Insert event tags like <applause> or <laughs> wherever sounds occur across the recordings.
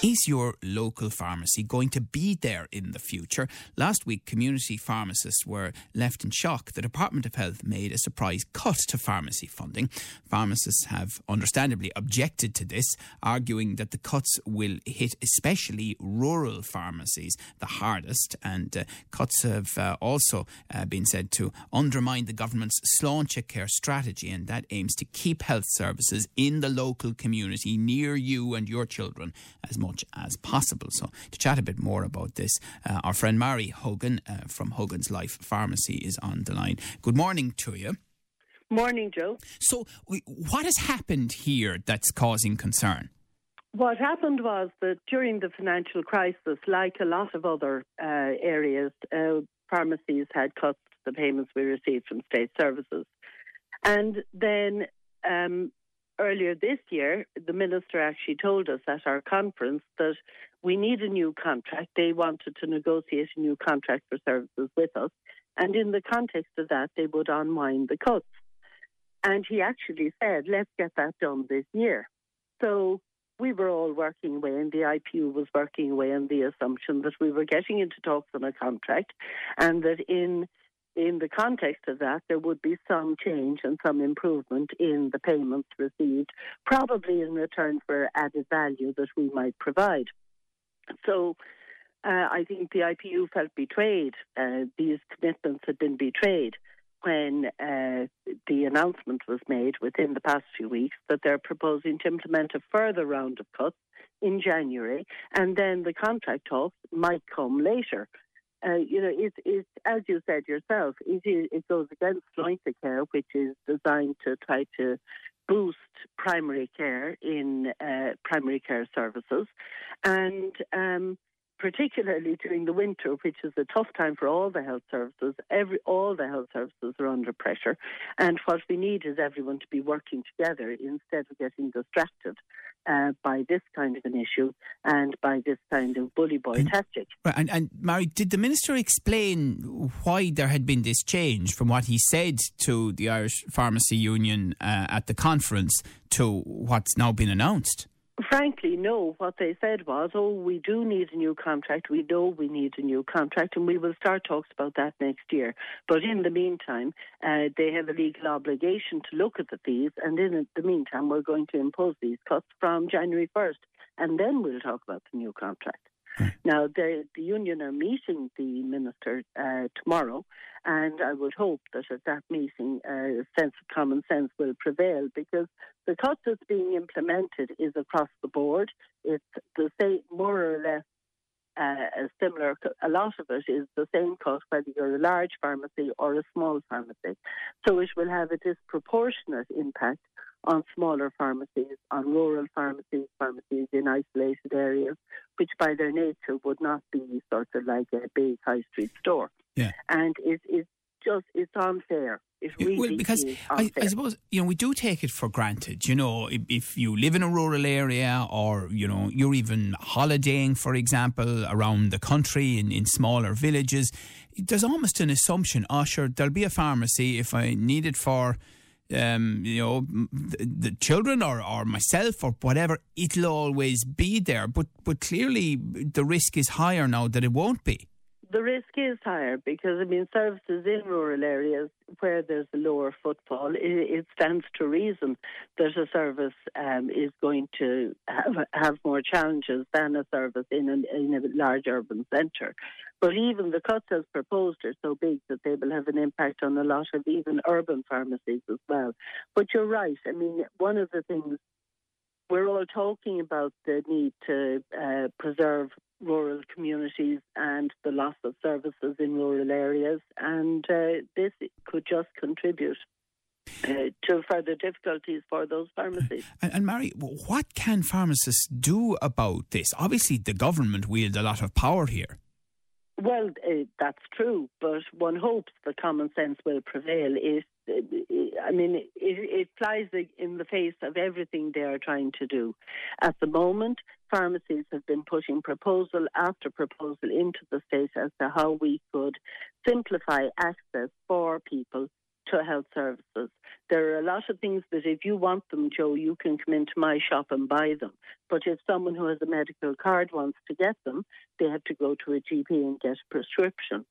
Is your local pharmacy going to be there in the future? Last week, community pharmacists were left in shock. The Department of Health made a surprise cut to pharmacy funding. Pharmacists have understandably objected to this, arguing that the cuts will hit especially rural pharmacies the hardest. And uh, cuts have uh, also uh, been said to undermine the government's Sláinte Care strategy, and that aims to keep health services in the local community near you and your children as much much as possible. So, to chat a bit more about this, uh, our friend Mary Hogan uh, from Hogan's Life Pharmacy is on the line. Good morning to you. Morning, Joe. So, what has happened here that's causing concern? What happened was that during the financial crisis, like a lot of other uh, areas, uh, pharmacies had cut the payments we received from state services. And then um, earlier this year, the minister actually told us at our conference that we need a new contract. They wanted to negotiate a new contract for services with us. And in the context of that, they would unwind the cuts. And he actually said, let's get that done this year. So we were all working away, and the IPU was working away on the assumption that we were getting into talks on a contract and that in in the context of that, there would be some change and some improvement in the payments received, probably in return for added value that we might provide. So uh, I think the IPU felt betrayed. Uh, these commitments had been betrayed when uh, the announcement was made within the past few weeks that they're proposing to implement a further round of cuts in January, and then the contract talks might come later uh, you know, it, it, as you said yourself, it, it goes against Sláinte Care, which is designed to try to boost primary care in uh, primary care services. And um, particularly during the winter, which is a tough time for all the health services. Every all the health services are under pressure, and what we need is everyone to be working together instead of getting distracted uh, by this kind of an issue and by this kind of bully boy and, tactic. Right, and, and Mary, did the minister explain why there had been this change from what he said to the Irish Pharmacy Union uh, at the conference to what's now been announced? Frankly, no. What they said was, oh, we do need a new contract. We know we need a new contract, and we will start talks about that next year. But in the meantime, uh, they have a legal obligation to look at the fees, and in the meantime, we're going to impose these cuts from January 1st, and then we'll talk about the new contract. Now, the, the union are meeting the minister uh, tomorrow, and I would hope that at that meeting, uh, a sense of common sense will prevail because the cut that's being implemented is across the board. It's the same, more or less uh, a similar, a lot of it is the same cut whether you're a large pharmacy or a small pharmacy. So it will have a disproportionate impact on smaller pharmacies, on rural pharmacies, pharmacies in isolated areas, which by their nature would not be sort of like a big high street store. Yeah. And it, it's just, it's unfair. It really well, because I, I, suppose you know we do take it for granted. You know, if, if, you live in a rural area, or you know, you're even holidaying, for example, around the country in, in smaller villages, there's almost an assumption. Oh, sure, there'll be a pharmacy if I need it for um, you know, the, the, children or, or myself or whatever, it'll always be there. But but clearly the risk is higher now that it won't be. The risk is higher because I mean services in rural areas where there's a lower footfall, it, it stands to reason that a service um, is going to have have more challenges than a service in, an, in a large urban centre. But even the cuts as proposed are so big that they will have an impact on a lot of even urban pharmacies as well. But you're right. I mean, one of the things we're all talking about the need to uh, preserve rural communities and the loss of services in rural areas, and uh, this could just contribute. Uh, to further difficulties for those pharmacies. <laughs> And, and, Mary, what can pharmacists do about this? Obviously, the government wield a lot of power here. Well, uh, that's true, but one hopes the common sense will prevail. It I mean, it, it flies in the face of everything they are trying to do. At the moment, pharmacies have been putting proposal after proposal into the state as to how we could simplify access for people to health services. There are a lot of things that if you want them, Joe, you can come into my shop and buy them. But if someone who has a medical card wants to get them, they have to go to a GP and get a prescription.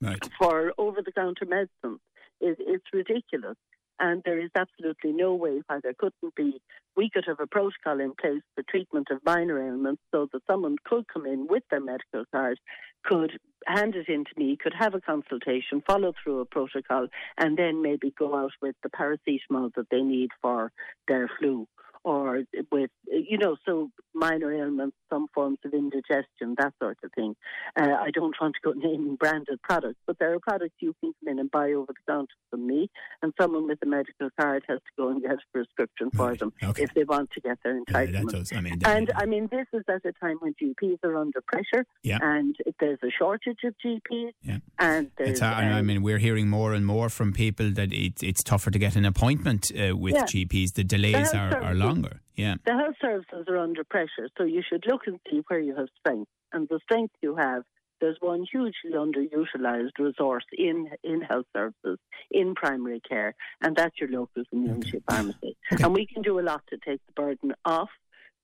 Right. For over the counter medicines. It, it's ridiculous. And there is absolutely no way why there couldn't be. We could have a protocol in place for treatment of minor ailments so that someone could come in with their medical card, could hand it in to me, could have a consultation, follow through a protocol, and then maybe go out with the paracetamol that they need for their flu or with, you know, so minor ailments, some forms of indigestion, that sort of thing. Uh, I don't want to go <laughs> naming branded products, but there are products you can come in and buy over the counter from me, and someone with a medical card has to go and get a prescription for right. them okay. if they want to get their entitlement. Yeah, I mean, and I mean, this is at a time when GPs are under pressure, yeah. and there's a shortage of GPs, yeah. and. It's, uh, I mean, we're hearing more and more from people that it, it's tougher to get an appointment uh, with Yeah. GPs. The delays are, are longer. Yeah. the health services are under pressure, so you should look and see where you have strength. And the strength you have, there's one hugely underutilised resource in, in health services, in primary care, and that's your local community pharmacy. <laughs> Okay. And we can do a lot to take the burden off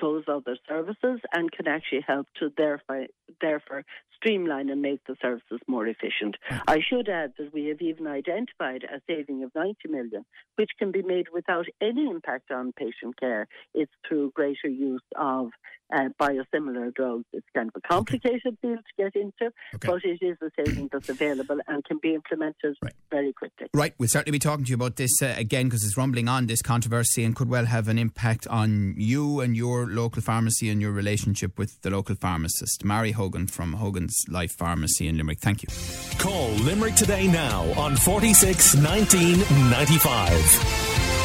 those other services and can actually help to therefore, therefore streamline and make the services more efficient. I should add that we have even identified a saving of 90 million, which can be made without any impact on patient care. It's through greater use of uh, biosimilar drugs. It's kind of a complicated field to get into, Okay. but it is a saving that's available and can be implemented Right. very quickly. Right, we'll certainly be talking to you about this uh, again because it's rumbling on this controversy and could well have an impact on you and your local pharmacy and your relationship with the local pharmacist. Mary Hogan from Hogan's Life Pharmacy in Limerick. Thank you. Call Limerick today now on 46 19 95.